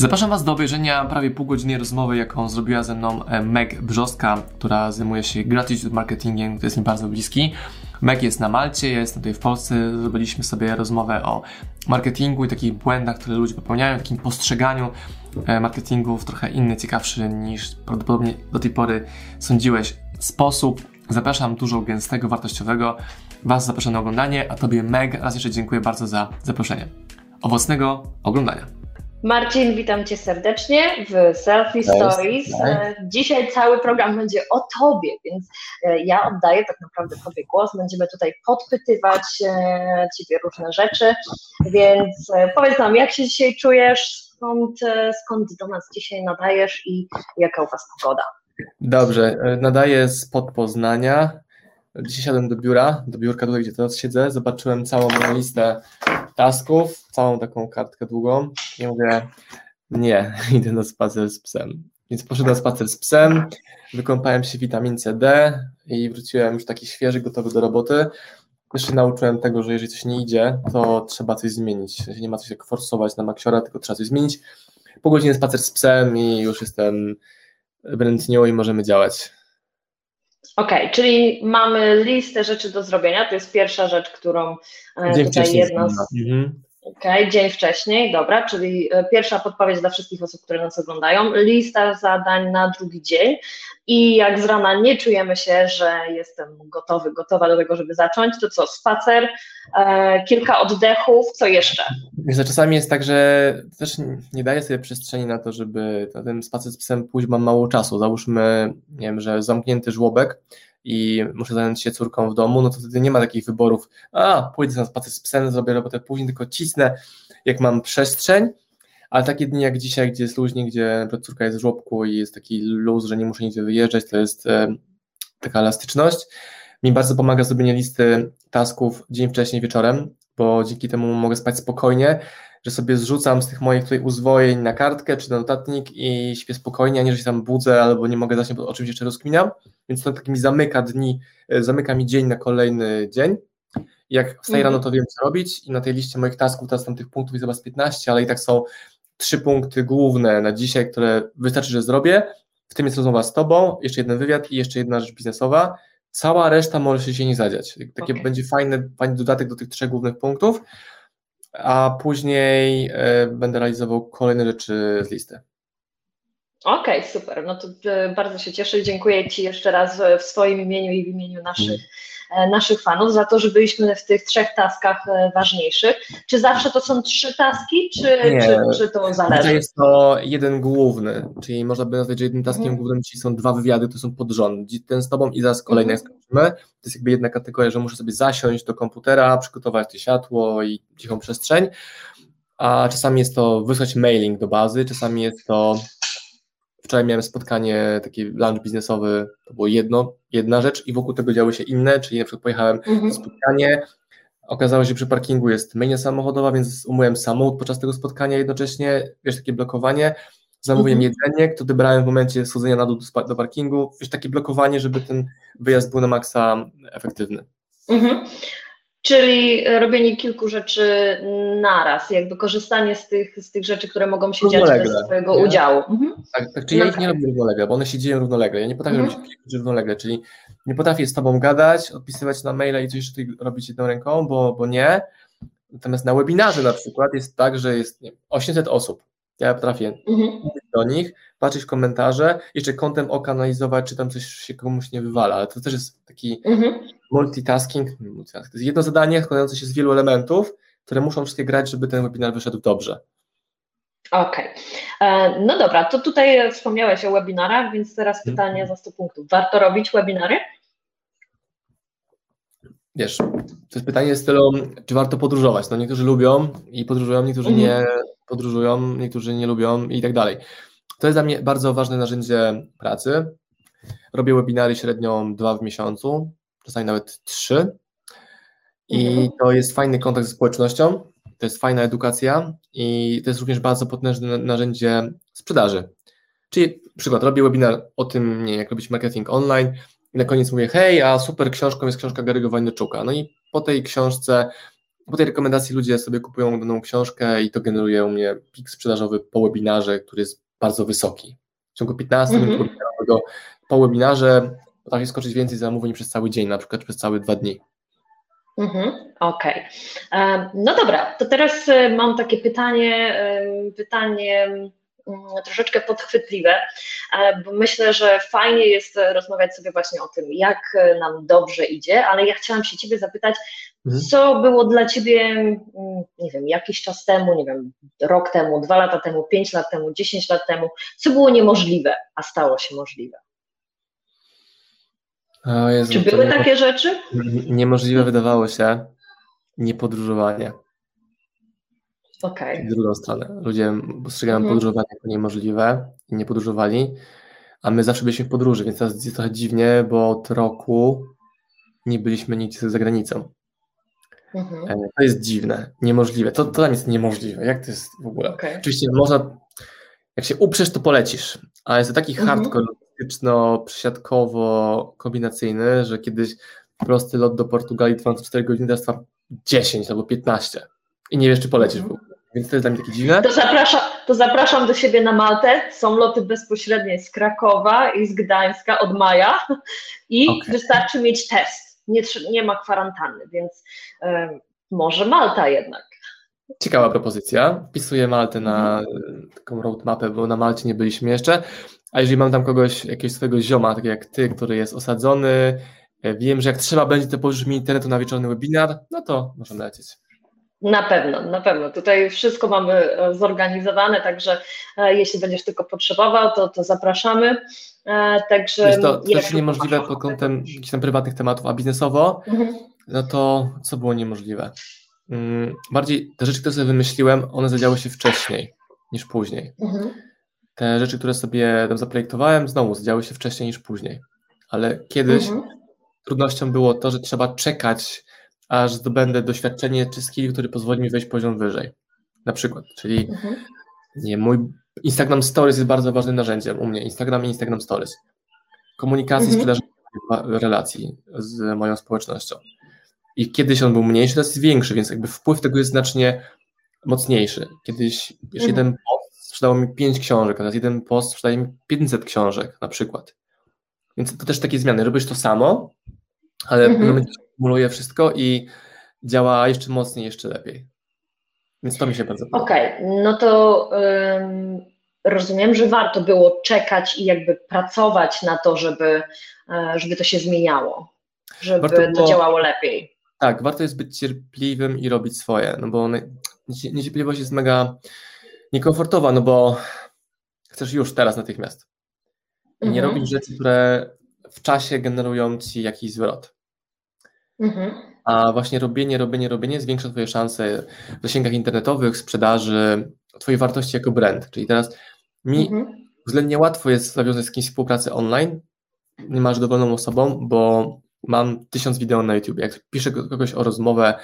Zapraszam Was do obejrzenia prawie półgodzinnej rozmowy, jaką zrobiła ze mną e, Meg Brzoska, która zajmuje się gratitude marketingiem, który jest mi bardzo bliski. Meg jest na Malcie, ja jestem tutaj w Polsce. Zrobiliśmy sobie rozmowę o marketingu i takich błędach, które ludzie popełniają, takim postrzeganiu e, marketingu w trochę inny, ciekawszy niż prawdopodobnie do tej pory sądziłeś sposób. Zapraszam dużo gęstego, wartościowego. Was zapraszam na oglądanie, a Tobie Meg raz jeszcze dziękuję bardzo za zaproszenie. Owocnego oglądania. Marcin, witam Cię serdecznie w Selfie Stories. E, dzisiaj cały program będzie o Tobie, więc e, ja oddaję tak naprawdę Tobie głos. Będziemy tutaj podpytywać e, Ciebie różne rzeczy, więc powiedz nam, jak się dzisiaj czujesz, skąd, skąd do nas dzisiaj nadajesz i jaka u Was pogoda? Dobrze, nadaję spod Poznania. Dzisiaj siadłem do biura, do biurka tutaj, gdzie teraz siedzę, zobaczyłem całą listę tasków, całą taką kartkę długą i mówię, nie, idę na spacer z psem. Więc poszedłem na spacer z psem, wykąpałem się w witamince D i wróciłem już taki świeży, gotowy do roboty. Jeszcze nauczyłem tego, że jeżeli coś nie idzie, to trzeba coś zmienić. Nie ma coś jak forsować na maksiora, tylko trzeba coś zmienić. Po godzinie spacer z psem i już jestem brętnią i możemy działać. Okej, okay, czyli mamy listę rzeczy do zrobienia. To jest pierwsza rzecz, którą e, Dzień tutaj jedna z. Mhm. Okej, okay, dzień wcześniej, dobra, czyli e, pierwsza podpowiedź dla wszystkich osób, które nas oglądają. Lista zadań na drugi dzień i jak z rana nie czujemy się, że jestem gotowy, gotowa do tego, żeby zacząć, to co, spacer, e, kilka oddechów, co jeszcze? Wiesz, czasami jest tak, że też nie daję sobie przestrzeni na to, żeby na ten spacer z psem pójść, mam mało czasu. Załóżmy, nie wiem, że zamknięty żłobek, i muszę zająć się córką w domu, no to wtedy nie ma takich wyborów, a pójdę na spacer z psem, zrobię robotę później, tylko cisnę, jak mam przestrzeń, ale takie dni jak dzisiaj, gdzie jest luźnie, gdzie córka jest w żłobku i jest taki luz, że nie muszę nigdzie wyjeżdżać, to jest e, taka elastyczność. Mi bardzo pomaga zrobienie listy tasków dzień wcześniej wieczorem, bo dzięki temu mogę spać spokojnie, że sobie zrzucam z tych moich tutaj uzwojeń na kartkę czy na notatnik i śpię spokojnie, a nie, że się tam budzę albo nie mogę zacząć, bo o czymś jeszcze rozkminiam, więc to tak mi zamyka dni, e, zamyka mi dzień na kolejny dzień. I jak wstaję rano, to wiem, co robić i na tej liście moich tasków, teraz tam tych punktów jest chyba z 15, ale i tak są trzy punkty główne na dzisiaj, które wystarczy, że zrobię. W tym jest rozmowa z Tobą, jeszcze jeden wywiad i jeszcze jedna rzecz biznesowa. Cała reszta może się nie zadziać. Taki okay. będzie fajny, fajny dodatek do tych trzech głównych punktów a później e, będę realizował kolejne rzeczy z listy. Okej, okay, super. No to e, bardzo się cieszę. Dziękuję Ci jeszcze raz w swoim imieniu i w imieniu naszych mm. E, naszych fanów za to, że byliśmy w tych trzech taskach e, ważniejszych. Czy zawsze to są trzy taski, czy, czy, czy, to zależy? Tutaj jest to jeden główny, czyli można by nazwać, że jednym taskiem mhm. głównym czyli są dwa wywiady, to są pod rząd. Ten z Tobą i zaraz kolejny mhm. skończymy. To jest jakby jedna kategoria, że muszę sobie zasiąść do komputera, przygotować to światło i cichą przestrzeń, a czasami jest to wysłać mailing do bazy, czasami jest to Wczoraj miałem spotkanie, taki lunch biznesowy, to było jedno, jedna rzecz i wokół tego działy się inne, czyli na przykład pojechałem mhm. na spotkanie, okazało się, że przy parkingu jest menu samochodowa, więc umyłem samochód podczas tego spotkania jednocześnie, wiesz, takie blokowanie, zamówiłem mhm. jedzenie, które brałem w momencie schodzenia na dół do, do parkingu, wiesz, takie blokowanie, żeby ten wyjazd był na maksa efektywny. Mhm. Czyli robienie kilku rzeczy naraz, jakby korzystanie z tych, z tych rzeczy, które mogą się dziać bez swojego nie? udziału. Mhm. Tak, tak, czyli no ja ich nie robię równolegle, bo one się dzieją równolegle. Ja nie potrafię mhm. robić rzeczy równolegle, czyli nie potrafię z tobą gadać, odpisywać na maile i coś jeszcze robić jedną ręką, bo, bo nie. Natomiast na webinarze na przykład jest tak, że jest nie, 800 osób. Ja potrafię mhm. do nich, patrzeć w komentarze, jeszcze kątem oka analizować, czy tam coś się komuś nie wywala, ale to też jest taki mhm. Multitasking. To jest jedno zadanie składające się z wielu elementów, które muszą wszystkie grać, żeby ten webinar wyszedł dobrze. Okej. Okay. E, no dobra, to tutaj wspomniałeś o webinarach, więc teraz mhm. pytanie za 100 punktów. Warto robić webinary? Wiesz, to jest pytanie z stylu, czy warto podróżować? No niektórzy lubią i podróżują, niektórzy mhm. nie podróżują, niektórzy nie lubią i tak dalej. To jest dla mnie bardzo ważne narzędzie pracy. Robię webinary średnio dwa w miesiącu, czasami nawet trzy. I mhm. to jest fajny kontakt ze społecznością, to jest fajna edukacja i to jest również bardzo potężne narzędzie sprzedaży. Czyli przykład, robię webinar o tym, nie, jak robić marketing online i na koniec mówię, hej, a super książką jest książka Gary'ego Wojnaczuka. No i po tej książce po tej rekomendacji ludzie sobie kupują daną książkę i to generuje u mnie pik sprzedażowy po webinarze, który jest bardzo wysoki. W ciągu 15 minut mm -hmm. po webinarze potrafię skoczyć więcej zamówień przez cały dzień, na przykład przez całe dwa dni. Mhm, Okej. Okay. No dobra, to teraz e, mam takie pytanie, pytanie mm, troszeczkę podchwytliwe, e, bo myślę, że fajnie jest rozmawiać sobie właśnie o tym, jak nam dobrze idzie, ale ja chciałam się Ciebie zapytać, mhm. co było dla Ciebie, mm, nie wiem, jakiś czas temu, nie wiem, rok temu, dwa lata temu, pięć lat temu, dziesięć lat temu, co było niemożliwe, a stało się możliwe? Jezu, Czy były takie rzeczy? Niemożliwe wydawało się niepodróżowanie. Okej. Okay. W drugą stronę. Ludzie postrzegają mhm. podróżowanie jako niemożliwe i nie podróżowali, a my zawsze byliśmy w podróży, więc teraz jest trochę dziwnie, bo od roku nie byliśmy nigdzie za granicą. Mhm. E, to jest dziwne, niemożliwe. To, to mnie jest niemożliwe. Jak to jest w ogóle? Okay. Oczywiście można, jak się uprzesz, to polecisz, ale jest to taki mhm. hardcore logistyczno-przysiadkowo-kombinacyjny, że kiedyś prosty lot do Portugalii trwał 4 godziny, teraz trwa 10 albo 15 i nie wiesz, czy polecisz ogóle. Więc to jest dla mnie takie dziwne. To zapraszam, to zapraszam do siebie na Maltę. Są loty bezpośrednie z Krakowa i z Gdańska od maja i okay. wystarczy mieć test. Nie, nie ma kwarantanny, więc y, może Malta jednak. Ciekawa propozycja. Wpisuję Maltę na mhm. taką roadmapę, bo na Malcie nie byliśmy jeszcze. A jeżeli mam tam kogoś, jakiegoś swojego zioma, tak jak ty, który jest osadzony, e, wiem, że jak trzeba będzie, to pożyczysz mi internetu na wieczorny webinar, no to możemy lecieć. Na pewno, na pewno. Tutaj wszystko mamy e, zorganizowane, także e, jeśli będziesz tylko potrzebował, to, to zapraszamy. Także jest to też niemożliwe pod kątem jakichś tam prywatnych tematów, a biznesowo, mhm. no to co było niemożliwe? Mm, bardziej te rzeczy, które sobie wymyśliłem, one zadziały się wcześniej niż później. Mhm te rzeczy, które sobie tam zaprojektowałem, znowu zdziały się wcześniej niż później. Ale kiedyś mhm. trudnością było to, że trzeba czekać, aż zdobędę doświadczenie czy skill, który pozwoli mi wejść poziom wyżej. Na przykład, czyli mhm. nie, mój Instagram Stories jest bardzo ważnym narzędziem u mnie. Instagram i Instagram Stories. Komunikacji, mhm. sprzedaży relacji z moją społecznością. I kiedyś on był mniejszy, teraz jest większy, więc jakby wpływ tego jest znacznie mocniejszy. Kiedyś wiesz, mhm. jeden sprzedało mi 5 książek, a teraz jeden post sprzedaje mi 500 książek na przykład. Więc to też takie zmiany. Robisz to samo, ale mhm. kumuluje wszystko i działa jeszcze mocniej, jeszcze lepiej. Więc to mi się bardzo podoba. Okej, okay. no to um, rozumiem, że warto było czekać i jakby pracować na to, żeby, e, żeby to się zmieniało, żeby było, to działało lepiej. Tak, warto jest być cierpliwym i robić swoje, no bo niecierpliwość jest mega niekomfortowa, no bo chcesz już teraz natychmiast. Nie mhm. robić rzeczy, które w czasie generują ci jakiś zwrot. Mhm. A właśnie robienie, robienie, robienie zwiększa Twoje szanse w zasięgach internetowych, sprzedaży, Twojej wartości jako brand. Czyli teraz mi mhm. względnie łatwo jest nawiązać z kimś współpracę online, nie masz dowolną osobą, bo mam tysiąc wideo na YouTube. Jak piszę kogoś o rozmowę,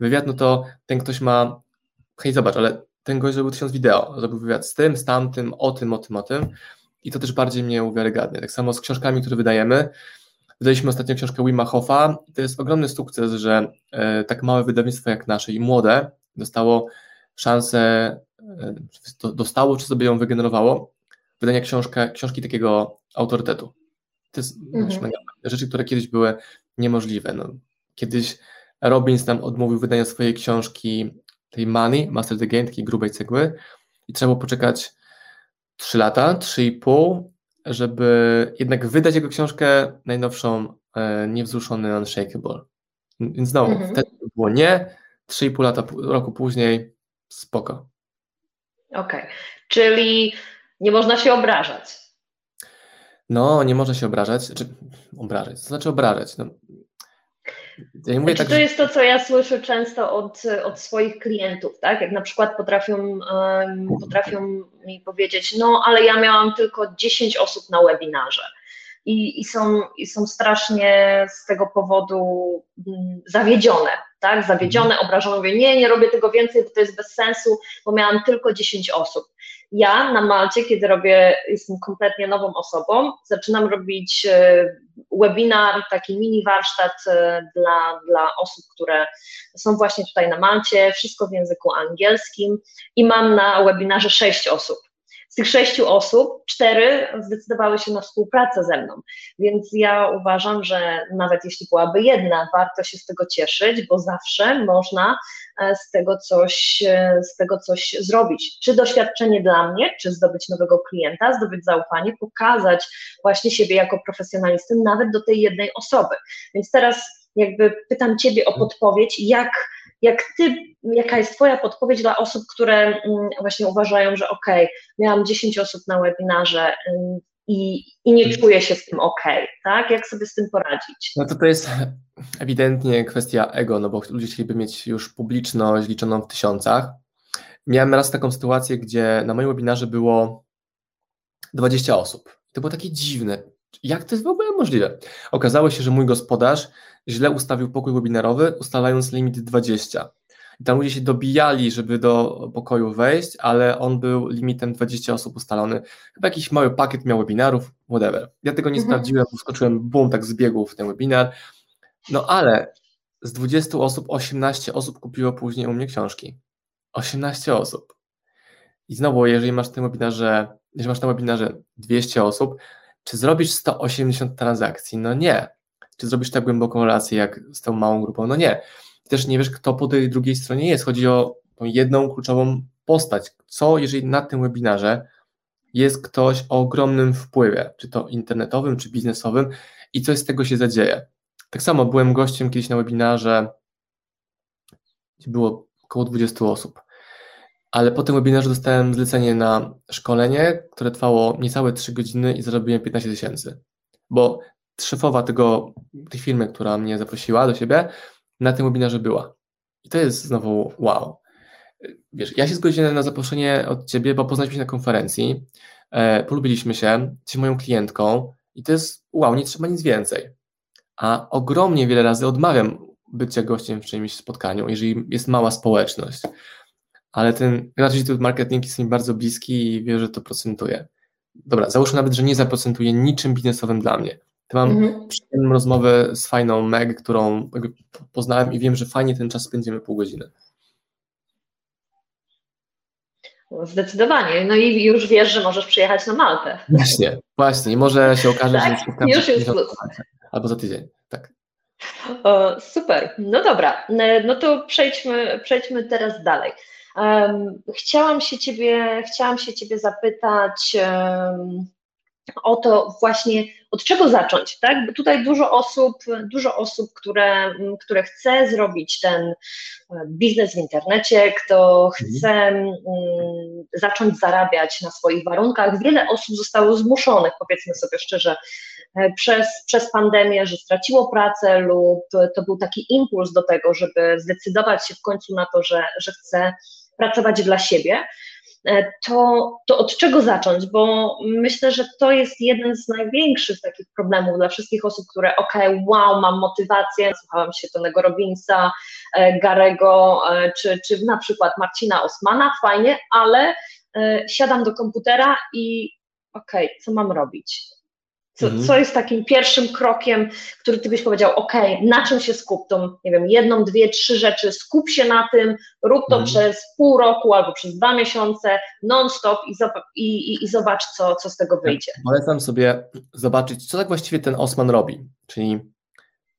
wywiad, no to ten ktoś ma, hej zobacz, ale ten gość zrobił tysiąc wideo, zrobił wywiad z tym, z tamtym, o tym, o tym, o tym i to też bardziej mnie uwiarygadnia. Tak samo z książkami, które wydajemy. Wydaliśmy ostatnio książkę Wima Hoffa. To jest ogromny sukces, że e, tak małe wydawnictwo jak nasze i młode dostało szansę, e, dostało czy sobie ją wygenerowało, wydania książka, książki takiego autorytetu. To jest mhm. rzeczy, które kiedyś były niemożliwe. No, kiedyś Robbins nam odmówił wydania swojej książki tej Money, Master the Game, takiej grubej cegły i trzeba było poczekać 3 lata, 3,5, żeby jednak wydać jego książkę najnowszą, e, Niewzruszony Unshakable. Więc znowu, mhm. wtedy było nie, 3,5 lata, roku później spoko. Okej, okay. czyli nie można się obrażać. No, nie można się obrażać, czy obrażać, to znaczy obrażać. No, ja mówię tak, to jest to, co ja słyszę często od, od swoich klientów, tak? Jak na przykład potrafią, potrafią mi powiedzieć, no ale ja miałam tylko 10 osób na webinarze. I, i, są, i są strasznie z tego powodu mm, zawiedzione, tak? Zawiedziony, mhm. obrażony, mówię, nie, nie robię tego więcej, bo to jest bez sensu, bo miałam tylko 10 osób. Ja na Malcie, kiedy robię, jestem kompletnie nową osobą, zaczynam robić e, webinar, taki mini warsztat e, dla, dla osób, które są właśnie tutaj na Malcie, wszystko w języku angielskim. I mam na webinarze 6 osób tych sześciu osób, cztery zdecydowały się na współpracę ze mną. Więc ja uważam, że nawet jeśli byłaby jedna, warto się z tego cieszyć, bo zawsze można e, z tego coś, e, z tego coś zrobić. Czy doświadczenie dla mnie, czy zdobyć nowego klienta, zdobyć zaufanie, pokazać właśnie siebie jako profesjonalistę nawet do tej jednej osoby. Więc teraz jakby pytam Ciebie o podpowiedź, jak jak ty, jaka jest Twoja podpowiedź dla osób, które mm, właśnie uważają, że ok, miałam 10 osób na webinarze i, i nie czuję się z tym ok, tak? Jak sobie z tym poradzić? No to to jest ewidentnie kwestia ego, no bo ludzie chcieliby mieć już publiczność liczoną w tysiącach. Miałem raz taką sytuację, gdzie na moim webinarze było 20 osób. To było takie dziwne. Jak to jest w ogóle możliwe? Okazało się, że mój gospodarz źle ustawił pokój webinarowy, ustalając limit 20. I tam ludzie się dobijali, żeby do pokoju wejść, ale on był limitem 20 osób ustalony. Chyba jakiś mały pakiet miał webinarów, whatever. Ja tego nie mhm. sprawdziłem, wskoczyłem, bum, tak z biegu w ten webinar. No ale z 20 osób 18 osób kupiło później u mnie książki. 18 osób. I znowu, jeżeli masz na tym webinarze, jeżeli masz na webinarze 200 osób, czy zrobisz 180 transakcji? No nie. Czy zrobisz tak głęboką relację jak z tą małą grupą? No nie. Też nie wiesz, kto po tej drugiej stronie jest. Chodzi o tą jedną kluczową postać. Co, jeżeli na tym webinarze jest ktoś o ogromnym wpływie, czy to internetowym, czy biznesowym, i coś z tego się zadzieje. Tak samo byłem gościem kiedyś na webinarze, gdzie było około 20 osób ale po tym webinarze dostałem zlecenie na szkolenie, które trwało niecałe 3 godziny i zarobiłem 15 tysięcy. Bo szefowa tego, tej firmy, która mnie zaprosiła do siebie, na tym webinarze była. I to jest znowu wow. Wiesz, ja się zgodziłem na zaproszenie od ciebie, bo poznaliśmy się na konferencji, e, polubiliśmy się, jesteś moją klientką i to jest wow, nie trzeba nic więcej. A ogromnie wiele razy odmawiam bycia gościem w czymś spotkaniu, jeżeli jest mała społeczność ale ten graduate marketing jest mi bardzo bliski i wiem, że to procentuje. Dobra, załóżmy nawet, że nie zaprocentuje niczym biznesowym dla mnie. To mam mhm. przyjemną rozmowę z fajną Meg, którą poznałem i wiem, że fajnie ten czas spędzimy pół godziny. Zdecydowanie. No i już wiesz, że możesz przyjechać na Maltę. Właśnie, właśnie. I może się okaże, tak, że już jest plus. Albo za tydzień, tak. O, super. No dobra, no to przejdźmy, przejdźmy teraz dalej. Chciałam się ciebie, chciałam się ciebie zapytać o to właśnie, od czego zacząć, tak? Bo tutaj dużo osób, dużo osób, które, które chce zrobić ten biznes w internecie, kto mhm. chce mm, zacząć zarabiać na swoich warunkach. Wiele osób zostało zmuszonych, powiedzmy sobie szczerze, e, przez, przez pandemię, że straciło pracę lub to był taki impuls do tego, żeby zdecydować się w końcu na to, że, że chce pracować dla siebie, e, to, to od czego zacząć? Bo myślę, że to jest jeden z największych takich problemów dla wszystkich osób, które ok, wow, mam motywację, słuchałam się Tonego Robinsa, e, Garego, e, czy, czy na przykład Marcina Osmana, fajnie, ale siadam do komputera i ok, co mam robić? Co, mhm. co jest takim pierwszym krokiem, który ty byś powiedział, ok, na czym się skup, tą, nie wiem, jedną, dwie, trzy rzeczy, skup się na tym, rób to mhm. przez pół roku albo przez dwa miesiące, non-stop i, i, i, i, zobacz, co, co z tego wyjdzie. Polecam sobie zobaczyć, co tak właściwie ten Osman robi, czyli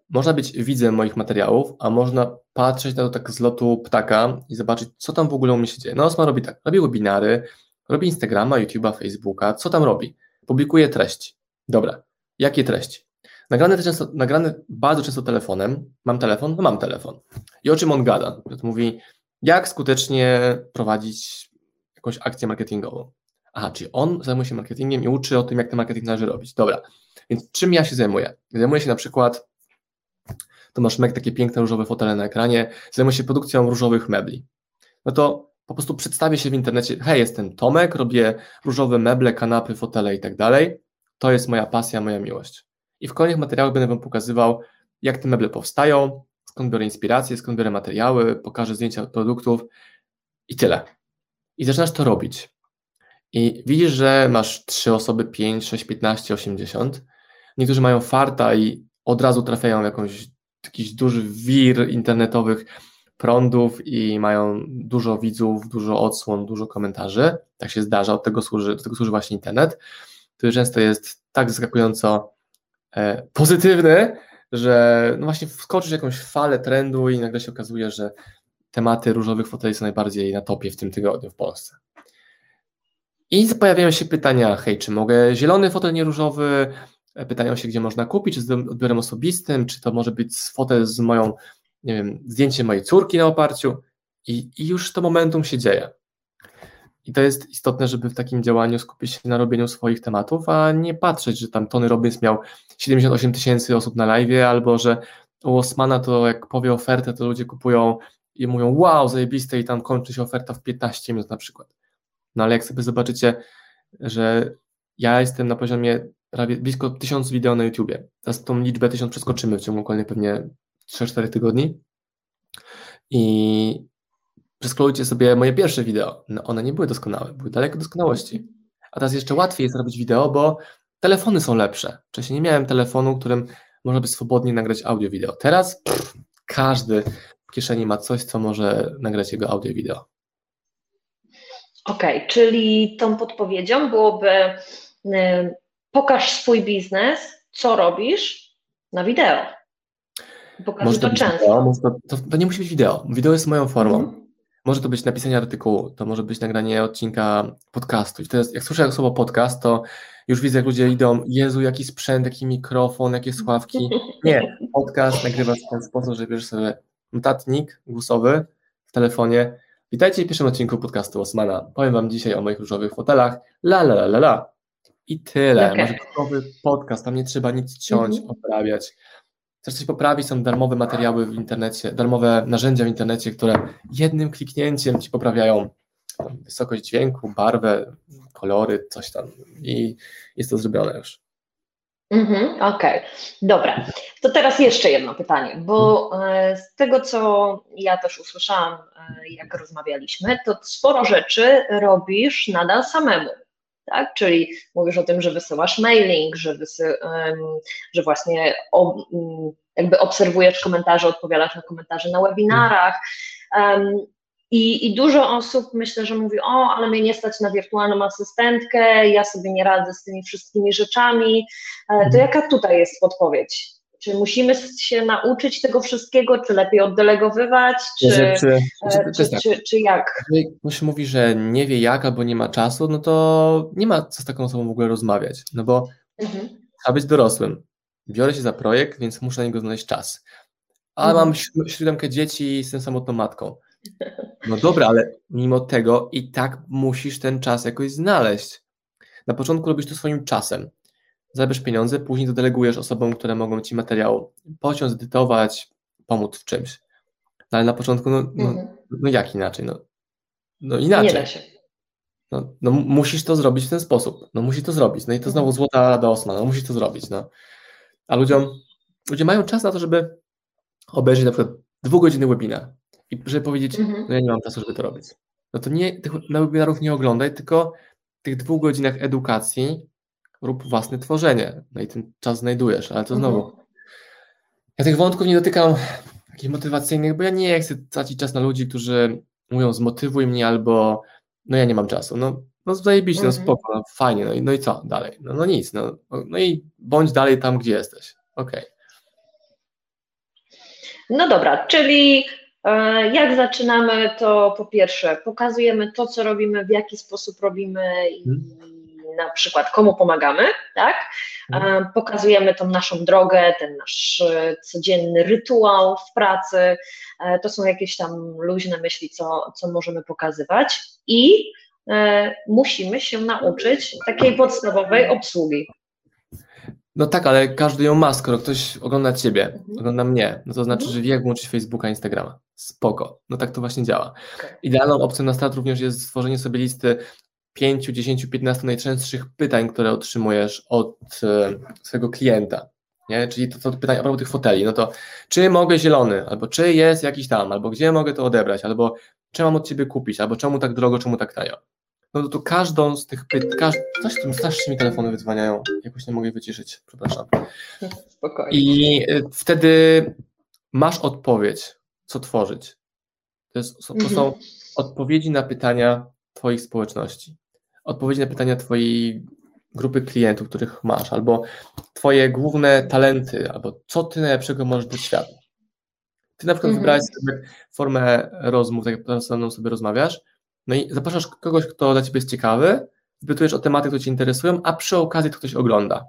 można być widzem moich materiałów, a można patrzeć na to tak z lotu ptaka i zobaczyć, co tam w ogóle u mnie się dzieje. No Osman robi tak, robi webinary, robi Instagrama, YouTube'a, Facebooka, co tam robi? Publikuje treści Dobra, jakie treści? Nagrane, często, nagrane bardzo często telefonem. Mam telefon? No mam telefon. I o czym on gada? Mówi, jak skutecznie prowadzić jakąś akcję marketingową. Aha, czyli on zajmuje się marketingiem i uczy o tym, jak ten marketing należy robić. Dobra, więc czym ja się zajmuję? Zajmuję się na przykład, to masz Mac, takie piękne różowe fotele na ekranie, zajmuję się produkcją różowych mebli. No to po prostu przedstawię się w internecie, hej, jestem Tomek, robię różowe meble, kanapy, fotele i tak dalej to jest moja pasja, moja miłość. I w kolejnych materiałach będę Wam pokazywał, jak te meble powstają, skąd biorę inspirację, skąd biorę materiały, pokażę zdjęcia produktów i tyle. I zaczynasz to robić. I widzisz, że masz 3 osoby, 5, 6, 15, 80. Niektórzy mają farta i od razu trafiają w jakąś, jakiś duży wir internetowych prądów i mają dużo widzów, dużo odsłon, dużo komentarzy. Tak się zdarza, od tego służy, do tego służy właśnie internet, który często jest tak zaskakująco e, pozytywny, że no właśnie wskoczysz w jakąś falę trendu i nagle się okazuje, że tematy różowych foteli są najbardziej na topie w tym tygodniu w Polsce. I pojawiają się pytania, hej, czy mogę zielony fotel nie różowy? E, pytają się, gdzie można kupić, czy z odbiorem osobistym, czy to może być fotel z moją, nie wiem, zdjęcie mojej córki na oparciu. I, I już to momentum się dzieje. I to jest istotne, żeby w takim działaniu skupić się na robieniu swoich tematów, a nie patrzeć, że tam Tony Robbins miał 78 tysięcy osób na live, albo że u Osmana to jak powie ofertę, to ludzie kupują i mówią wow, zajebiste i tam kończy się oferta w 15 minut na przykład. No ale jak sobie zobaczycie, że ja jestem na poziomie prawie blisko 1000 wideo na YouTubie, teraz tą liczbę 1000 przeskoczymy w ciągu kolejnych pewnie 3-4 tygodni i przeskrolujcie sobie moje pierwsze wideo. No one nie były doskonałe, były daleko doskonałości. A teraz jeszcze łatwiej jest robić wideo, bo telefony są lepsze. Wcześniej nie miałem telefonu, którym można by swobodnie nagrać audio, wideo. Teraz pff, każdy w kieszeni ma coś, co może nagrać jego audio, wideo. Okej, okay, czyli tą podpowiedzią byłoby y, pokaż swój biznes, co robisz na wideo. Pokaż może to, to często. Wideo, to, to, nie musi być wideo. Wideo jest moją formą. Mm. Może to być napisanie artykułu, to może być nagranie odcinka podcastu. I to jest, jak słyszę słowo podcast, to już widzę, jak ludzie idą, Jezu, jaki sprzęt, jaki mikrofon, jakie sławki. Nie, podcast nagrywasz w ten sposób, że bierzesz sobie notatnik głosowy w telefonie. Witajcie w pierwszym odcinku podcastu Osmana. Powiem Wam dzisiaj o moich różowych fotelach. La la la la la. I tyle. Okay. Masz gotowy podcast, tam nie trzeba nic ciąć, mm -hmm. oprawiać. Chcesz coś poprawić, są darmowe materiały w internecie, darmowe narzędzia w internecie, które jednym kliknięciem Ci poprawiają wysokość dźwięku, barwę, kolory, coś tam i jest to zrobione już. Mhm, Okej, okay. dobra. To teraz jeszcze jedno pytanie, bo e, z tego, co ja też usłyszałam, e, jak rozmawialiśmy, to sporo rzeczy robisz nadal samemu. Tak? Czyli mówisz o tym, że wysyłasz mailing, że, wysy, że właśnie ob, jakby obserwujesz komentarze, odpowiadasz na komentarze na webinarach. I, I dużo osób myślę, że mówi: O, ale mnie nie stać na wirtualną asystentkę, ja sobie nie radzę z tymi wszystkimi rzeczami. E, to mhm. jaka tutaj jest podpowiedź? Czy musimy się nauczyć tego wszystkiego, czy lepiej oddelegowywać, czy, czy, e, czy, tak. czy, czy, jak? Jeżeli ktoś mówi, że nie wie jak albo nie ma czasu, no to nie ma co z taką osobą w ogóle rozmawiać, no bo mhm. trzeba być dorosłym. Biorę się za projekt, więc muszę na niego znaleźć czas. Ale mhm. mam siódemkę dzieci i jestem samotną matką. No dobra, ale mimo tego i tak musisz ten czas jakoś znaleźć. Na początku robisz to swoim czasem. Zarabiasz pieniądze, później dodelegujesz osobom, które mogą ci materiał pociąć, edytować, pomóc w czymś. No ale na początku, no, no, mhm. no jak inaczej? No, no inaczej. Nie da się. No, no, musisz to zrobić w ten sposób. No musisz to zrobić. No i to znowu mhm. złota rada Osma. No musisz to zrobić. No. A ludziom, ludzie mają czas na to, żeby obejrzeć na przykład dwugodzinny webinar i żeby powiedzieć, mhm. no ja nie mam czasu, żeby to robić. No to nie, tych webinarów nie oglądaj, tylko tych dwóch godzinach edukacji rób własne tworzenie. No i ten czas znajdujesz, ale to mhm. znowu. Ja tych wątków nie dotykam takich motywacyjnych, bo ja nie chcę tracić czas na ludzi, którzy mówią zmotywuj mnie albo no ja nie mam czasu. No, no zajebiście, no mhm. no spoko, no, fajnie, no i, no i co dalej? No, no nic, no, no i bądź dalej tam, gdzie jesteś. Okej. Okay. No dobra, czyli E, jak zaczynamy, to po pierwsze pokazujemy to, co robimy, w jaki sposób robimy i hmm. Na przykład komu pomagamy, tak? E, hmm. Pokazujemy tą naszą drogę, ten nasz e, codzienny rytuał w pracy. To są jakieś tam luźne myśli, co, co możemy pokazywać i musimy się nauczyć takiej podstawowej obsługi. No tak, ale każdy ją ma, skoro ktoś ogląda ciebie, mhm. ogląda mnie, no to znaczy, mhm. że wie jak włączyć Facebooka, Instagrama. Spoko. No tak to właśnie działa. Okay. Idealną opcją na start również jest stworzenie sobie listy 5, 10, 15 najczęstszych pytań, które otrzymujesz od e, swojego klienta. nie? czyli to, to pytanie a propos tych foteli, no to czy mogę zielony, albo czy jest jakiś tam, albo gdzie mogę to odebrać, albo czy mam od Ciebie kupić, albo czemu tak drogo, czemu tak tanio. No to, to każdą z tych pytań, każ... coś tym strasznie mi telefony wydzwaniają, jakoś nie mogę wyciszyć, przepraszam. Spokojnie. I y, wtedy masz odpowiedź, co tworzyć. To, jest, to mhm. są odpowiedzi na pytania Twoich społeczności, odpowiedzi na pytania Twojej grupy klientów, których masz, albo Twoje główne talenty, albo co Ty najlepszego możesz do świata. Ty na przykład mhm. wybrałeś sobie formę rozmów, tak jak ze mną sobie rozmawiasz, no i zapraszasz kogoś, kto dla Ciebie jest ciekawy, wypytujesz o tematy, które Cię interesują, a przy okazji to ktoś ogląda.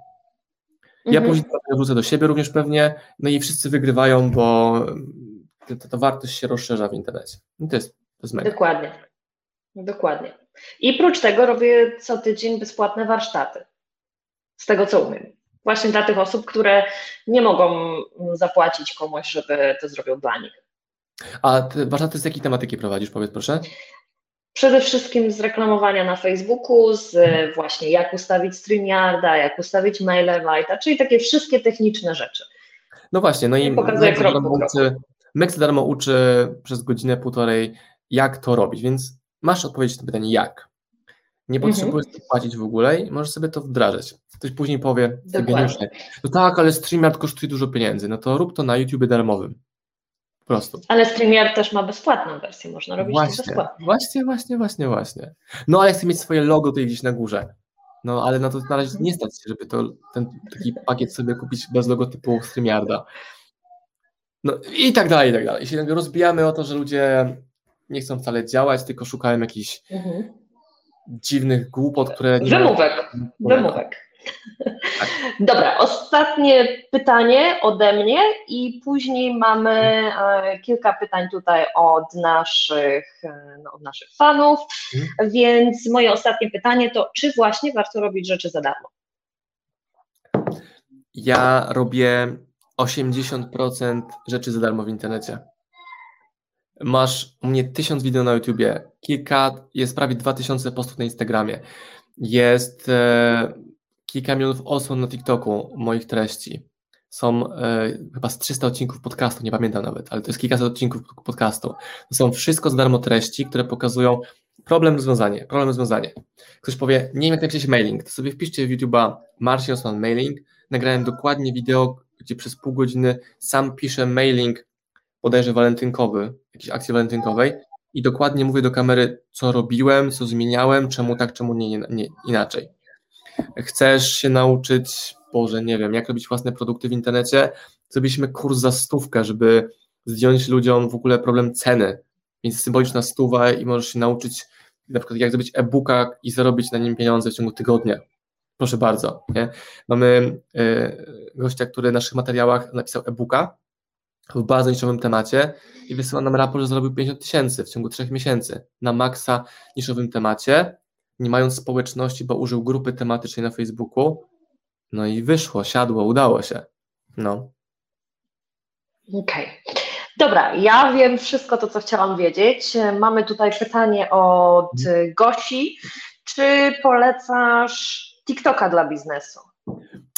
Ja mhm. później wrócę do siebie również pewnie, no i wszyscy wygrywają, bo ta, wartość się rozszerza w internecie. I to jest, to jest mega. Dokładnie. Dokładnie. I prócz tego robię co tydzień bezpłatne warsztaty. Z tego co umiem. Właśnie dla tych osób, które nie mogą zapłacić komuś, żeby to zrobił dla nich. A te warsztaty z jakiej tematyki prowadzisz, powiedz proszę? Przede wszystkim z reklamowania na Facebooku, z właśnie jak ustawić StreamYarda, jak ustawić MailerLite, czyli takie wszystkie techniczne rzeczy. No właśnie, no i pokazuję krok po kroku. Mex darmo uczy przez godzinę, półtorej, jak to robić, więc masz odpowiedź na pytanie jak. Nie mhm. potrzebujesz mhm. płacić w ogóle i możesz sobie to wdrażać. Ktoś później powie, geniusznie, no tak, ale StreamYard kosztuje dużo pieniędzy, no to rób to na YouTube darmowym. Po prostu. Ale StreamYard też ma bezpłatną wersję, można robić właśnie, bezpłatnie. Właśnie, właśnie, właśnie, właśnie. No ale chcę mieć swoje logo tutaj gdzieś na górze. No ale na to na razie nie stać się, żeby to, ten taki pakiet sobie kupić bez logotypu StreamYarda. No i tak dalej, i tak dalej. Jeśli rozbijamy o to, że ludzie nie chcą wcale działać, tylko szukają jakichś mhm. dziwnych głupot, które... Nie wymówek, wymówek. Tak. Dobra, ostatnie pytanie ode mnie i później mamy e, kilka pytań tutaj od naszych, e, no, od naszych fanów, mhm. więc moje ostatnie pytanie to, czy właśnie warto robić rzeczy za darmo? Ja robię 80% rzeczy za darmo w internecie. Masz u mnie tysiąc wideo na YouTubie, kilka, jest prawie 2000 postów na Instagramie, jest e, kilka milionów osłon na TikToku moich treści. Są e, chyba z 300 odcinków podcastu, nie pamiętam nawet, ale to jest kilkaset odcinków podcastu. To są wszystko za darmo treści, które pokazują problem rozwiązanie, problem rozwiązanie. Ktoś powie, nie wiem jak napisać mailing, to sobie wpiszcie w YouTube'a Marcin Osman mailing, nagrałem dokładnie wideo, gdzie przez pół godziny sam piszę mailing, bodajże walentynkowy, jakiejś akcji walentynkowej i dokładnie mówię do kamery, co robiłem, co zmieniałem, czemu tak, czemu nie, nie, nie inaczej. Chcesz się nauczyć, Boże, nie wiem, jak robić własne produkty w internecie? Zrobiliśmy kurs za stówkę, żeby zdjąć ludziom w ogóle problem ceny. Więc symboliczna stuwa i możesz się nauczyć na przykład jak zrobić e-booka i zarobić na nim pieniądze w ciągu tygodnia. Proszę bardzo. Nie? Mamy y, gościa, który w naszych materiałach napisał e-booka w bardzo niszowym temacie i wysyła nam raport, że zarobił 50 tysięcy w ciągu 3 miesięcy na maksa niszowym temacie, nie mając społeczności, bo użył grupy tematycznej na Facebooku. No i wyszło, siadło, udało się. No. Okej. Okay. Dobra, ja wiem wszystko to, co chciałam wiedzieć. Mamy tutaj pytanie od mhm. Gosi. Czy polecasz TikToka dla biznesu?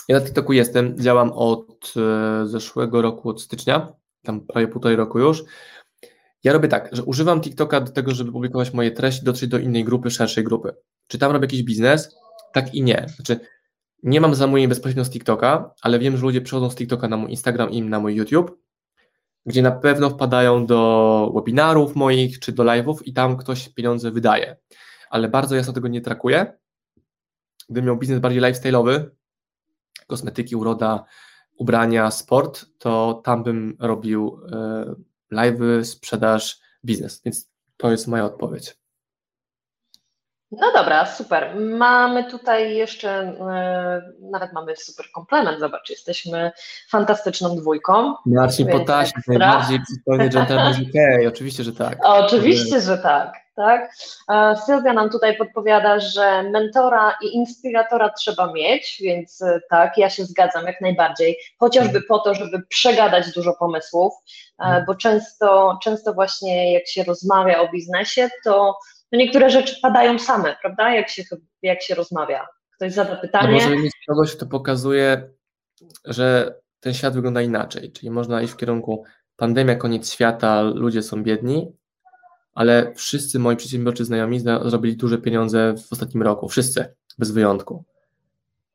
Ja na TikToku jestem, działam od e, zeszłego roku, od stycznia, tam prawie półtorej roku już. Ja robię tak, że używam TikToka do tego, żeby publikować moje treści, dotrzeć do innej grupy, szerszej grupy. Czy tam robię jakiś biznes? Tak i nie. Znaczy, nie mam zamówień bezpośrednio z TikToka, ale wiem, że ludzie przychodzą z TikToka na mój Instagram i na mój YouTube, gdzie na pewno wpadają do webinarów moich czy do live'ów i tam ktoś pieniądze wydaje. Ale bardzo jasno tego nie trakuję. Gdybym miał biznes bardziej lifestyle'owy, kosmetyki, uroda, ubrania, sport, to tam bym robił e, live'y, sprzedaż, biznes. Więc to jest moja odpowiedź. No dobra, super. Mamy tutaj jeszcze, e, nawet mamy super komplement, zobacz, jesteśmy fantastyczną dwójką. Marcin Potaś, najbardziej przystojny gentleman z UK, oczywiście, że tak. Oczywiście, że tak tak? Sylwia nam tutaj podpowiada, że mentora i inspiratora trzeba mieć, więc e, tak, ja się zgadzam jak najbardziej, chociażby po to, żeby przegadać dużo pomysłów, e, mhm. bo często, często właśnie jak się rozmawia o biznesie, to, niektóre rzeczy padają same, prawda, jak się, jak się rozmawia. Ktoś zada pytanie. No może mieć kogoś, kto pokazuje, że ten świat wygląda inaczej, czyli można iść w kierunku pandemia, koniec świata, ludzie są biedni, ale wszyscy moi przedsiębiorczy znajomi zrobili duże pieniądze w ostatnim roku, wszyscy, bez wyjątku.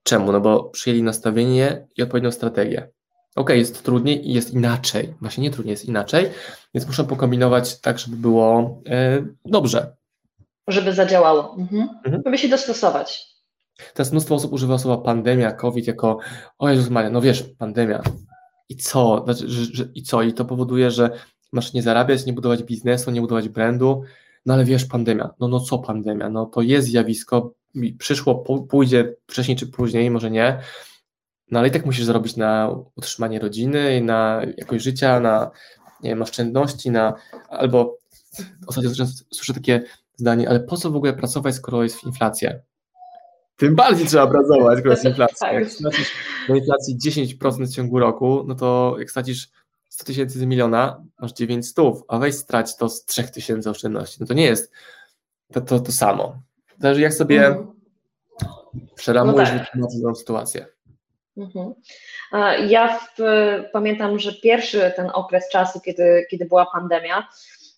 Czemu? No bo przyjęli nastawienie i odpowiednią strategię. Ok, jest trudniej i jest inaczej. Właśnie nie trudniej, jest inaczej, więc muszę pokombinować tak, żeby było e, dobrze. Żeby zadziałało. Mhm. Mhm. Żeby się dostosować. Teraz mnóstwo osób używa słowa pandemia, COVID jako, o Jezus Maria, no wiesz, pandemia. I co? Znaczy, że, że, I co? I to powoduje, że masz nie zarabiać, nie budować biznesu, nie budować brandu, no ale wiesz, pandemia. No, no co pandemia? No to jest zjawisko, przyszło, pójdzie wcześniej czy później, może nie, no ale i tak musisz zarobić na utrzymanie rodziny, na jakość życia, na nie wiem, oszczędności, na albo ostatnio słyszę takie zdanie, ale po co w ogóle pracować, skoro jest inflacja? Tym bardziej trzeba pracować, skoro jest inflacja. Jak stracisz do inflacji 10% w ciągu roku, no to jak stracisz 100 tysięcy z miliona, masz 9 stów, a weź strać to z 3 tysięcy oszczędności. No to nie jest to, to, to samo. Zależy jak sobie mm. przeramujesz no tak. sytuację. Mhm. Ja w, pamiętam, że pierwszy ten okres czasu, kiedy, kiedy była pandemia,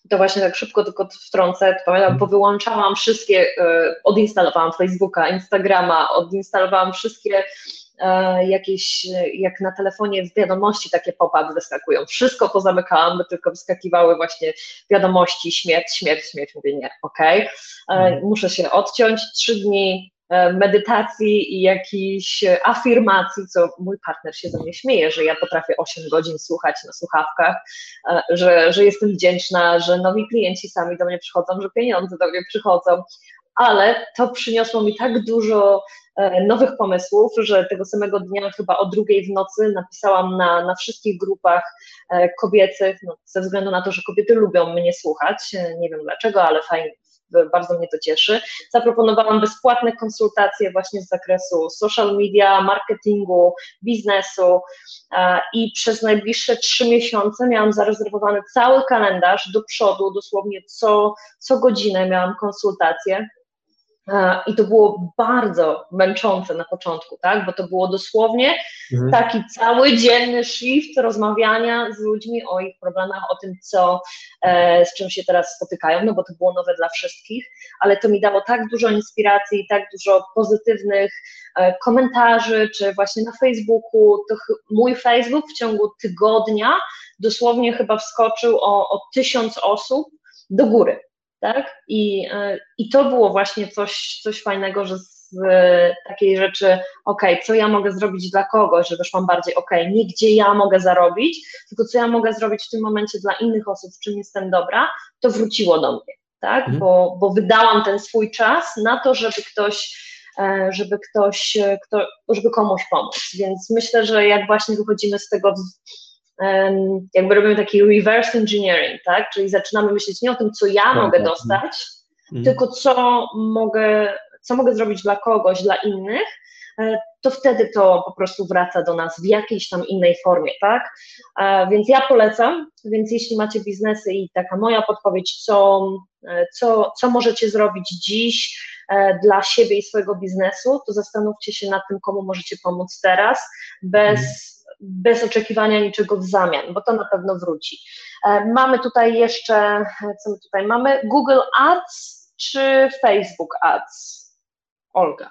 to właśnie tak szybko tylko wtrącę, to pamiętam, bo wyłączałam wszystkie, e, odinstalowałam Facebooka, Instagrama, odinstalowałam wszystkie jakieś, jak na telefonie wiadomości takie pop-up wyskakują. Wszystko pozamykałam, by tylko wyskakiwały właśnie wiadomości, śmierć, śmierć, śmierć. Mówię nie, okej, okay. Mhm. muszę się odciąć, trzy dni E, medytacji i jakichś afirmacji, co mój partner się ze mnie śmieje, że ja potrafię 8 godzin słuchać na słuchawkach, e, że, że jestem wdzięczna, że nowi klienci sami do mnie przychodzą, że pieniądze do mnie przychodzą, ale to przyniosło mi tak dużo e, nowych pomysłów, że tego samego dnia chyba o drugiej w nocy napisałam na, na wszystkich grupach kobiecych, no, ze względu na to, że kobiety lubią mnie słuchać, nie wiem dlaczego, ale fajnie, bardzo mnie to cieszy. Zaproponowałam bezpłatne konsultacje właśnie z zakresu social media, marketingu, biznesu i przez najbliższe trzy miesiące miałam zarezerwowany cały kalendarz do przodu, dosłownie co, co godzinę miałam konsultacje. I to było bardzo męczące na początku, tak? Bo to było dosłownie mhm. taki cały dzienny shift rozmawiania z ludźmi o ich problemach, o tym, co, e, z czym się teraz spotykają, no bo to było nowe dla wszystkich, ale to mi dało tak dużo inspiracji, tak dużo pozytywnych e, komentarzy, czy właśnie na Facebooku. To mój Facebook w ciągu tygodnia dosłownie chyba wskoczył o, o tysiąc osób do góry tak? I, e, i to było właśnie coś, coś fajnego, że z takiej rzeczy, ok, co ja mogę zrobić dla kogoś, że weszłam bardziej, ok, nie gdzie ja mogę zarobić, tylko co ja mogę zrobić w tym momencie dla innych osób, w czym jestem dobra, to wróciło do mnie, tak? Mhm. Bo, bo wydałam ten swój czas na to, żeby ktoś e, żeby ktoś, kto, żeby komuś pomóc. Więc myślę, że jak właśnie wychodzimy z tego jakby robimy taki reverse engineering, tak? Czyli zaczynamy myśleć nie o tym, co ja tak, mogę tak. dostać, mhm. tylko co mogę, co mogę zrobić dla kogoś, dla innych, e, to wtedy to po prostu wraca do nas w jakiejś tam innej formie, tak? E, więc ja polecam, więc jeśli macie biznesy i taka moja podpowiedź, co, e, co, co możecie zrobić dziś dla siebie i swojego biznesu, to zastanówcie się nad tym, komu możecie pomóc teraz, bez bez oczekiwania niczego w zamian, bo to na pewno wróci. E, mamy tutaj jeszcze, co my tutaj mamy? Google Ads czy Facebook Ads? Olga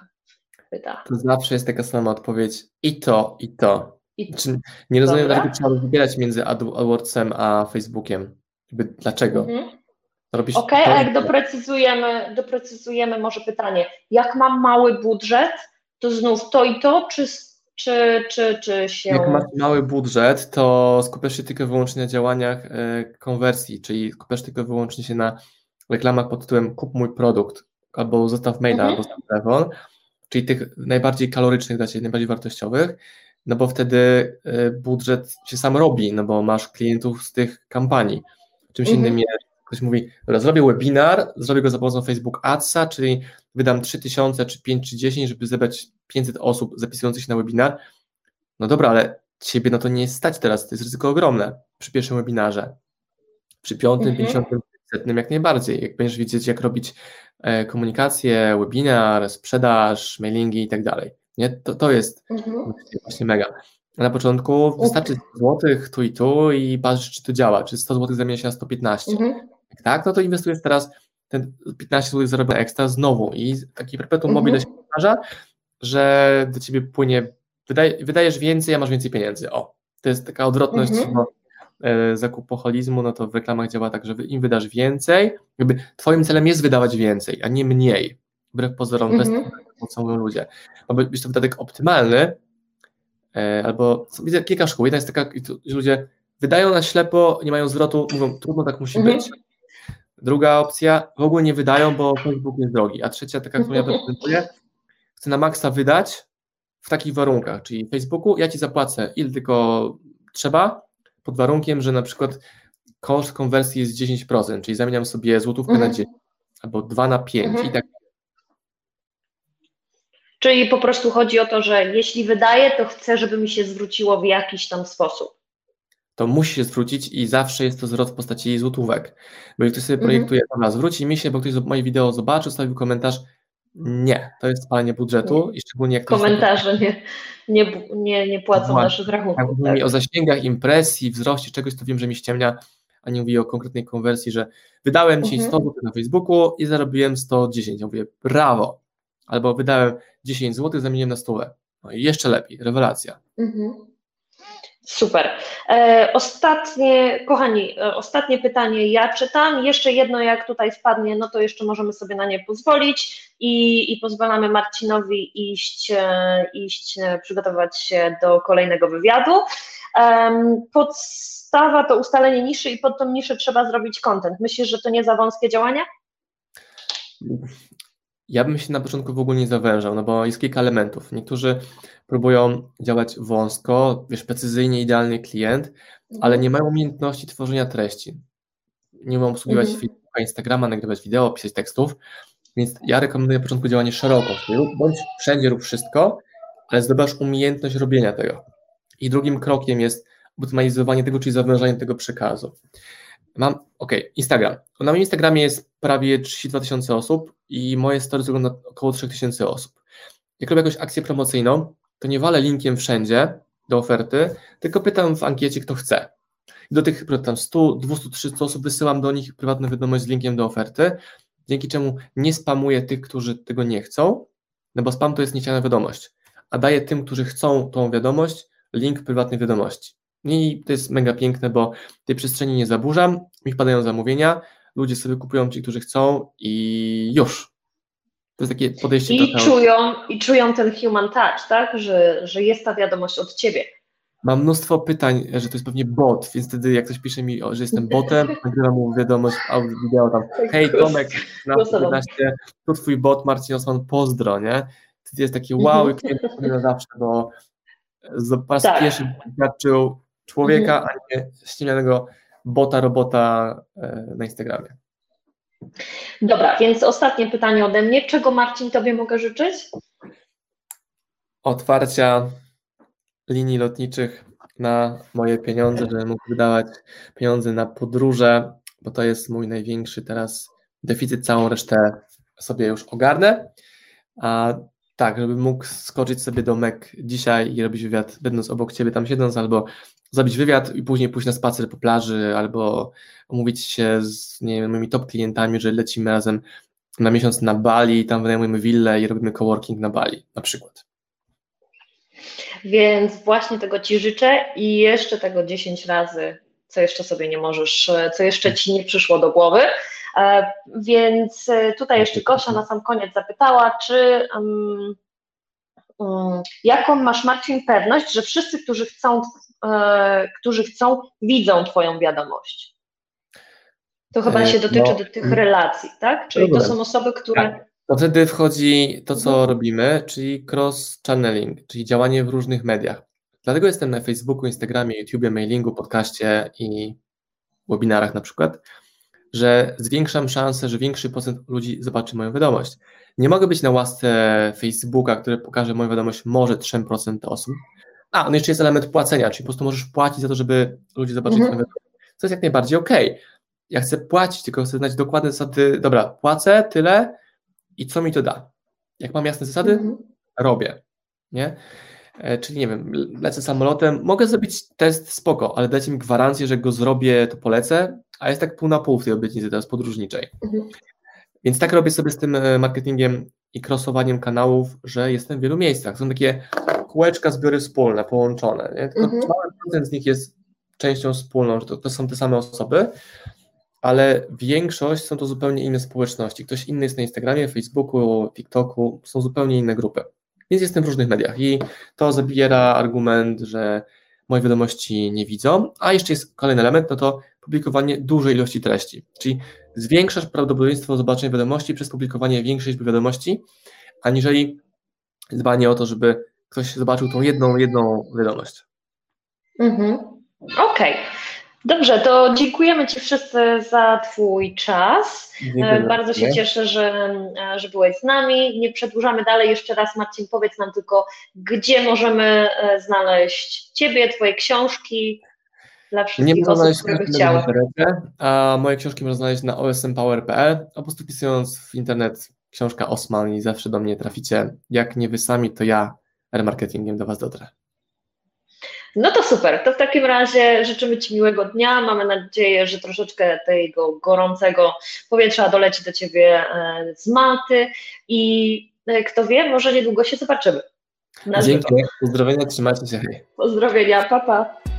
pyta. To zawsze jest taka sama odpowiedź i to, i to. I to. Nie rozumiem, Dobra. dlaczego trzeba wybierać między AdWordsem a Facebookiem. Dlaczego? Mhm. Okej, okay, a jak doprecyzujemy, doprecyzujemy może pytanie, jak mam mały budżet, to znów to i to, czy czy, czy, czy się... Jak masz mały budżet, to skupiasz się tylko wyłącznie na działaniach e, konwersji, czyli skupiasz tylko wyłącznie się na reklamach pod tytułem kup mój produkt, albo zostaw maila, mhm. albo zostaw telefon, czyli tych najbardziej kalorycznych dla Ciebie, najbardziej wartościowych, no bo wtedy e, budżet się sam robi, no bo masz klientów z tych kampanii. Czymś mhm. innym jest Ktoś mówi, dobra, zrobię webinar, zrobię go za pomocą Facebook Adsa, czyli wydam 3000 czy 5 czy 10, żeby zebrać 500 osób zapisujących się na webinar. No dobra, ale ciebie na to nie stać teraz, to jest ryzyko ogromne przy pierwszym webinarze. Przy piątym, mhm. pięćdziesiątym, setnym jak najbardziej. Jak będziesz wiedzieć, jak robić e, komunikację, webinar, sprzedaż, mailingi i tak dalej. Nie? To, to jest mhm. właśnie mega. Na początku wystarczy 100 zł tu i tu i patrzysz, czy to działa, czy 100 zł zamienia się na 115. Mhm. Jak tak, no to inwestujesz teraz ten 15 zł zarobione ekstra znowu i taki perpetuum mhm. mobile się powtarza, że do ciebie płynie, wydaj, wydajesz więcej, a masz więcej pieniędzy. O, to jest taka odwrotność mhm. Zakupoholizmu, no to w reklamach działa tak, że im wydasz więcej, jakby twoim celem jest wydawać więcej, a nie mniej. Wbrew pozorom, mhm. to co mówią ludzie. Ma być to wydatek optymalny, e, albo widzę kilka szkół. Jedna jest taka, że ludzie wydają na ślepo, nie mają zwrotu, mówią, trudno tak musi mhm. być. Druga opcja, w ogóle nie wydają, bo Facebook jest drogi. A trzecia, taka, którą ja prezentuję, chcę na maksa wydać w takich warunkach, czyli Facebooku ja Ci zapłacę ile tylko trzeba, pod warunkiem, że na przykład koszt konwersji jest 10%, czyli zamieniam sobie złotówkę mhm. na 10 albo 2 na 5 mhm. i tak. Czyli po prostu chodzi o to, że jeśli wydaję, to chcę, żeby mi się zwróciło w jakiś tam sposób to musi się zwrócić i zawsze jest to zwrot w postaci złotówek. Bo jak ktoś sobie mhm. projektuje, dobra, zwróci mi się, bo ktoś moje wideo zobaczył, stawił komentarz, nie, to jest spalanie budżetu nie. i szczególnie jak Komentarze nie, nie, nie, nie płacą Właśnie. naszych rachunków. Jak mówi tak. o zasięgach, impresji, wzroście czegoś, to wiem, że mi ściemnia, a nie mówi o konkretnej konwersji, że wydałem dzisiaj mhm. 100 zł na Facebooku i zarobiłem 110. Ja mówię, brawo. Albo wydałem 10 zł, zamieniłem na stówę. No i jeszcze lepiej, rewelacja. Mhm. Super. E, ostatnie, kochani, e, ostatnie pytanie ja czytam. Jeszcze jedno, jak tutaj wpadnie, no to jeszcze możemy sobie na nie pozwolić i, i pozwalamy Marcinowi iść, e, iść, przygotować się do kolejnego wywiadu. Podstawa to ustalenie niszy i pod tą niszę trzeba zrobić content. Myślisz, że to nie za wąskie działania? Ja bym się na początku w ogóle nie zawężał, no bo jest kilka elementów. Niektórzy próbują działać wąsko, wiesz, precyzyjnie, idealny klient, mhm. ale nie mają umiejętności tworzenia treści. Nie mogą obsługiwać mhm. Facebooka, Instagrama, nagrywać wideo, pisać tekstów, więc ja rekomenduję na początku działanie szeroko, bądź wszędzie rób wszystko, ale zdobywasz umiejętność robienia tego. I drugim krokiem jest optymalizowanie tego, czyli zawężanie tego przekazu. Mam, ok, Instagram. Na moim Instagramie jest prawie 32 tysiące osób i moje stories wygląda około 3 tysięcy osób. Jak robię jakąś akcję promocyjną, to nie walę linkiem wszędzie do oferty, tylko pytam w ankiecie, kto chce. Do tych tam 100, 200, 300 osób wysyłam do nich prywatną wiadomość z linkiem do oferty, dzięki czemu nie spamuję tych, którzy tego nie chcą, no bo spam to jest niechciana wiadomość, a daję tym, którzy chcą tą wiadomość, link prywatnej wiadomości. I to jest mega piękne, bo tej przestrzeni nie zaburzam, mi wpadają zamówienia, ludzie sobie kupują ci, którzy chcą i już. To jest takie podejście I trochę... czują I czują ten human touch, tak? Że, że jest ta wiadomość od ciebie. Mam mnóstwo pytań, że to jest pewnie bot, więc wtedy jak ktoś pisze mi, że jestem botem, nagrywam mu wiadomość wideo tam, hej Tomek, na 11, to twój bot Marcin Osman, pozdro, nie? Wtedy jest taki wow i klient na zawsze, bo po raz tak. pierwszy doświadczył człowieka, mhm. a nie ściemnianego bota, robota e, na Instagramie. Dobra, więc ostatnie pytanie ode mnie. Czego Marcin Tobie mogę życzyć? Otwarcia linii lotniczych na moje pieniądze, żebym mógł wydawać pieniądze na podróże, bo to jest mój największy teraz deficyt, całą resztę sobie już ogarnę. A tak, żebym mógł skoczyć sobie do Mac dzisiaj i robić wywiad, będąc obok Ciebie tam siedząc, albo zrobić wywiad i później pójść na spacer po plaży, albo umówić się z nie wiem, moimi top klientami, że lecimy razem na miesiąc na Bali, tam wynajmujemy willę i robimy coworking na Bali na przykład. Więc właśnie tego Ci życzę i jeszcze tego 10 razy, co jeszcze sobie nie możesz, co jeszcze Ci nie przyszło do głowy. E, więc e, tutaj jeszcze Gosia na sam koniec zapytała, czy um, um, jaką masz Marcin pewność, że wszyscy, którzy chcą, którzy chcą, widzą Twoją wiadomość? To chyba się dotyczy no, do tych relacji, tak? Czyli to są osoby, które. Tak. To wtedy wchodzi to, co mhm. robimy, czyli cross-channeling, czyli działanie w różnych mediach. Dlatego jestem na Facebooku, Instagramie, YouTubie, mailingu, podcaście i webinarach na przykład, że zwiększam szansę, że większy procent ludzi zobaczy moją wiadomość. Nie mogę być na łasce Facebooka, który pokaże moją wiadomość może 3% osób. A, no jeszcze jest element płacenia, czyli po prostu możesz płacić za to, żeby ludzie zobaczyli mhm. To jest jak najbardziej ok. Ja chcę płacić, tylko chcę znać dokładne zasady. Dobra, płacę tyle i co mi to da. Jak mam jasne zasady, mhm. robię. Nie? E, czyli nie wiem, lecę samolotem, mogę zrobić test spoko, ale dajcie mi gwarancję, że go zrobię, to polecę, a jest tak pół na pół w tej obietnicy teraz podróżniczej. Mhm. Więc tak robię sobie z tym e, marketingiem i crossowaniem kanałów, że jestem w wielu miejscach. Są takie kółeczka, zbiory wspólne, połączone. Nie? Tylko mhm. mały procent z nich jest częścią wspólną, że to, to są te same osoby, ale większość są to zupełnie inne społeczności. Ktoś inny jest na Instagramie, Facebooku, TikToku, są zupełnie inne grupy. Więc jestem w różnych mediach i to zabiera argument, że moje wiadomości nie widzą, a jeszcze jest kolejny element, no to publikowanie dużej ilości treści, czyli zwiększasz prawdopodobieństwo zobaczenia wiadomości przez publikowanie większej liczby wiadomości, aniżeli dbanie o to, żeby ktoś zobaczył tą jedną, jedną wiadomość. Mhm. Okej. Okay. Dobrze, to dziękujemy Ci wszyscy za Twój czas. Dziękuję Bardzo się cieszę, że, że byłeś z nami. Nie przedłużamy dalej. Jeszcze raz, Marcin, powiedz nam tylko, gdzie możemy e, znaleźć Ciebie, Twoje książki dla wszystkich nie osób, które by chciały. A moje książki można znaleźć na osmpower.pl, a po prostu wpisując w internet książka Osman i zawsze do mnie traficie. Jak nie Wy sami, to ja remarketingiem do Was dotrę. No to super. To w takim razie życzymy Ci miłego dnia. Mamy nadzieję, że troszeczkę tego gorącego powietrza doleci do Ciebie e, z Malty i e, kto wie, może niedługo się zobaczymy. Dzięki. Pozdrowienia, trzymajcie się. Pozdrowienia, papa. Pa.